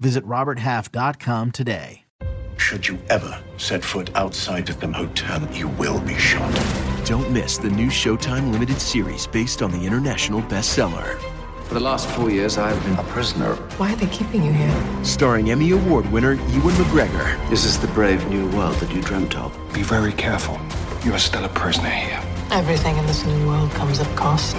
Visit RobertHalf.com today. Should you ever set foot outside of the hotel, you will be shot. Don't miss the new Showtime limited series based on the international bestseller. For the last four years, I have been a prisoner. Why are they keeping you here? Starring Emmy Award winner Ewan McGregor. This is the brave new world that you dreamt of. Be very careful. You are still a prisoner here. Everything in this new world comes at cost.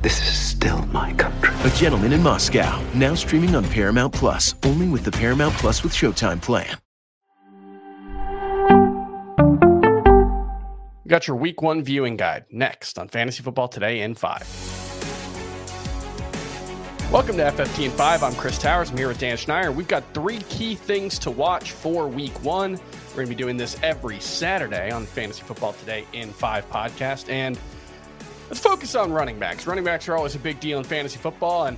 This is still my country. A Gentleman in Moscow, now streaming on Paramount Plus, only with the Paramount Plus with Showtime plan. got your week one viewing guide next on Fantasy Football Today in 5. Welcome to FFT in 5. I'm Chris Towers. I'm here with Dan Schneier. We've got three key things to watch for week one. We're going to be doing this every Saturday on Fantasy Football Today in 5 podcast. And let's focus on running backs. Running backs are always a big deal in fantasy football. And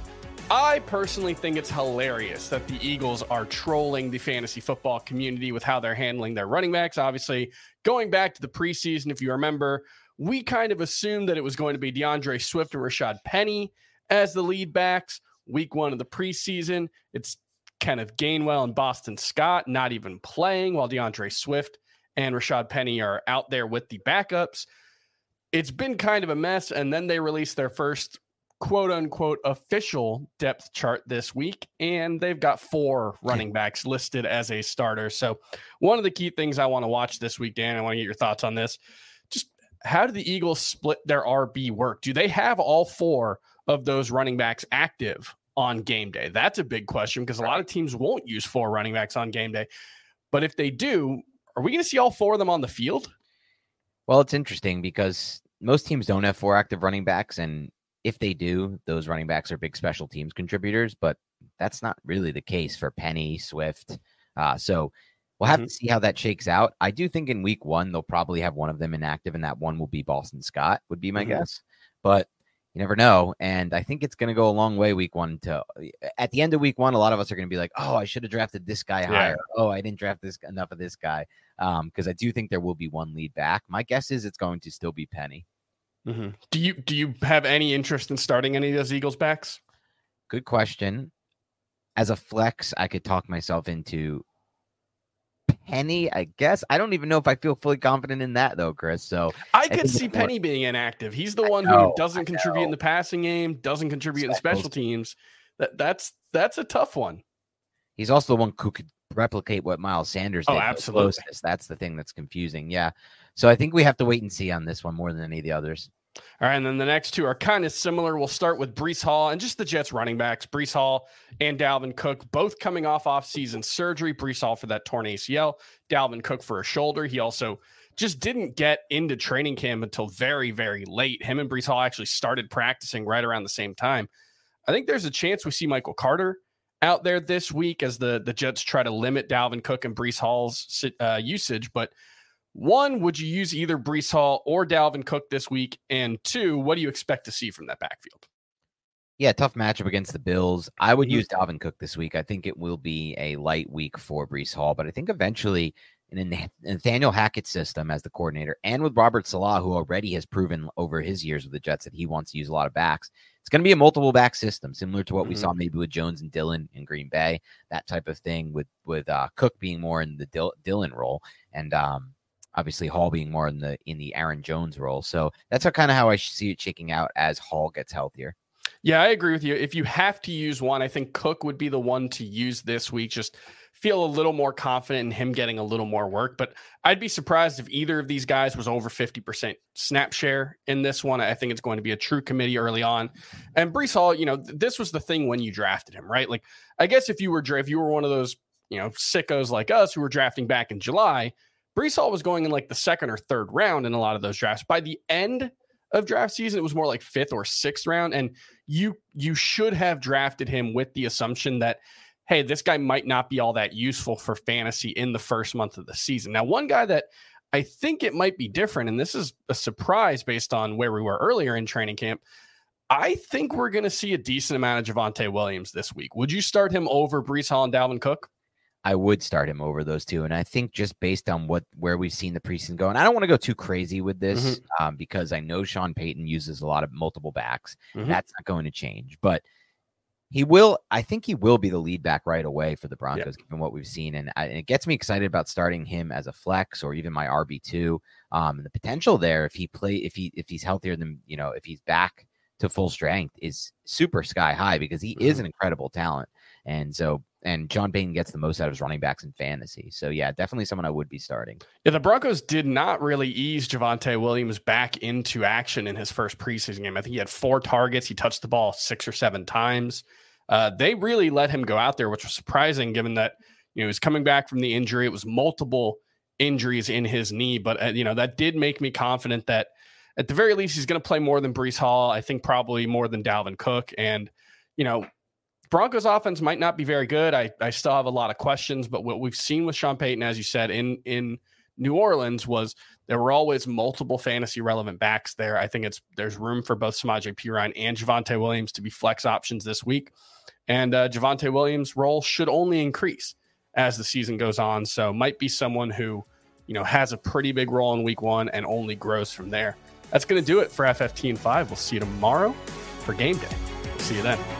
I personally think it's hilarious that the Eagles are trolling the fantasy football community with how they're handling their running backs. Obviously, going back to the preseason, if you remember, we kind of assumed that it was going to be D'Andre Swift and Rashaad Penny as the lead backs. Week one of the preseason, it's Kenneth Gainwell and Boston Scott not even playing while D'Andre Swift and Rashaad Penny are out there with the backups. It's been kind of a mess. And then they released their first quote unquote official depth chart this week, and they've got four running backs listed as a starter. So, one of the key things I want to watch this week, Dan, I want to get your thoughts on this. Just how do the Eagles split their RB work? Do they have all four of those running backs active on game day? That's a big question because a lot of teams won't use four running backs on game day. But if they do, are we going to see all four of them on the field? Well, it's interesting because most teams don't have four active running backs. And if they do, those running backs are big special teams contributors, but that's not really the case for Penny, Swift. Uh, so we'll have mm-hmm. to see how that shakes out. I do think in week one, they'll probably have one of them inactive, and that one will be Boston Scott, would be my mm-hmm. guess. But you never know. And I think it's going to go a long way week one to at the end of week one, a lot of us are going to be like, oh, I should have drafted this guy higher. Oh, I didn't draft this enough of this guy. Um, because I do think there will be one lead back. My guess is it's going to still be Penny. Mm-hmm. Do you do you have any interest in starting any of those Eagles backs? Good question. As a flex, I could talk myself into Penny, I guess. I don't even know if I feel fully confident in that though, Chris. So I could see Penny more... being inactive. He's the one know, who doesn't contribute in the passing game, doesn't contribute in special teams. That that's that's a tough one. He's also the one who could replicate what Miles Sanders oh, did. Oh, absolutely. That's the thing that's confusing. Yeah. So I think we have to wait and see on this one more than any of the others. All right, and then the next two are kind of similar. We'll start with Breece Hall and just the Jets running backs, Breece Hall and Dalvin Cook, both coming off off-season surgery. Breece Hall for that torn ACL, Dalvin Cook for a shoulder. He also just didn't get into training camp until very, very late. Him and Breece Hall actually started practicing right around the same time. I think there's a chance we see Michael Carter out there this week as the the Jets try to limit Dalvin Cook and Breece Hall's uh, usage, but – one, would you use either Breece Hall or Dalvin Cook this week? And two, what do you expect to see from that backfield? Yeah, tough matchup against the Bills. I would mm-hmm. use Dalvin Cook this week. I think it will be a light week for Breece Hall, but I think eventually in Nathaniel Hackett's system as the coordinator and with Robert Saleh, who already has proven over his years with the Jets that he wants to use a lot of backs, it's going to be a multiple back system, similar to what mm-hmm. we saw maybe with Jones and Dillon in Green Bay, that type of thing. With with uh, Cook being more in the Dill- Dillon role, and um, obviously Hall being more in the in the Aaron Jones role. So that's how, kind of how I see it shaking out as Hall gets healthier. Yeah, I agree with you. If you have to use one, I think Cook would be the one to use this week. Just feel a little more confident in him getting a little more work. But I'd be surprised if either of these guys was over 50% snap share in this one. I think it's going to be a true committee early on. And Breece Hall, you know, this was the thing when you drafted him, right? Like, I guess if you were if you were one of those, you know, sickos like us who were drafting back in July, Breece Hall was going in like the second or third round in a lot of those drafts. By the end of draft season, it was more like fifth or sixth round. And you you should have drafted him with the assumption that hey, this guy might not be all that useful for fantasy in the first month of the season. Now, one guy that I think it might be different, and this is a surprise based on where we were earlier in training camp. I think we're going to see a decent amount of Javonte Williams this week. Would you start him over Breece Hall and Dalvin Cook? I would start him over those two, and I think just based on what where we've seen the preseason go, and I don't want to go too crazy with this mm-hmm. um, because I know Sean Payton uses a lot of multiple backs. Mm-hmm. That's not going to change, but he will. I think he will be the lead back right away for the Broncos, given what we've seen, and, I, and, it gets me excited about starting him as a flex or even my RB two. Um, the potential there, if he play, if he if he's healthier than you know, if he's back to full strength, is super sky high because he mm-hmm. is an incredible talent, and so and Sean Payton gets the most out of his running backs in fantasy. So yeah, definitely someone I would be starting. Yeah, the Broncos did not really ease Javonte Williams back into action in his first preseason game. I think he had four targets. He touched the ball six or seven times. Uh, they really let him go out there, which was surprising given that you know he was coming back from the injury. It was multiple injuries in his knee, but uh, you know that did make me confident that at the very least he's going to play more than Breece Hall. I think probably more than Dalvin Cook, and you know Broncos offense might not be very good. I I still have a lot of questions, but what we've seen with Sean Payton, as you said in in New Orleans was there were always multiple fantasy relevant backs there. I think it's there's room for both Samaje Perine and Javonte Williams to be flex options this week. And uh, Javonte Williams' role should only increase as the season goes on. So might be someone who, you know, has a pretty big role in week one and only grows from there. That's going to do it for FFT and five. We'll see you tomorrow for game day. See you then.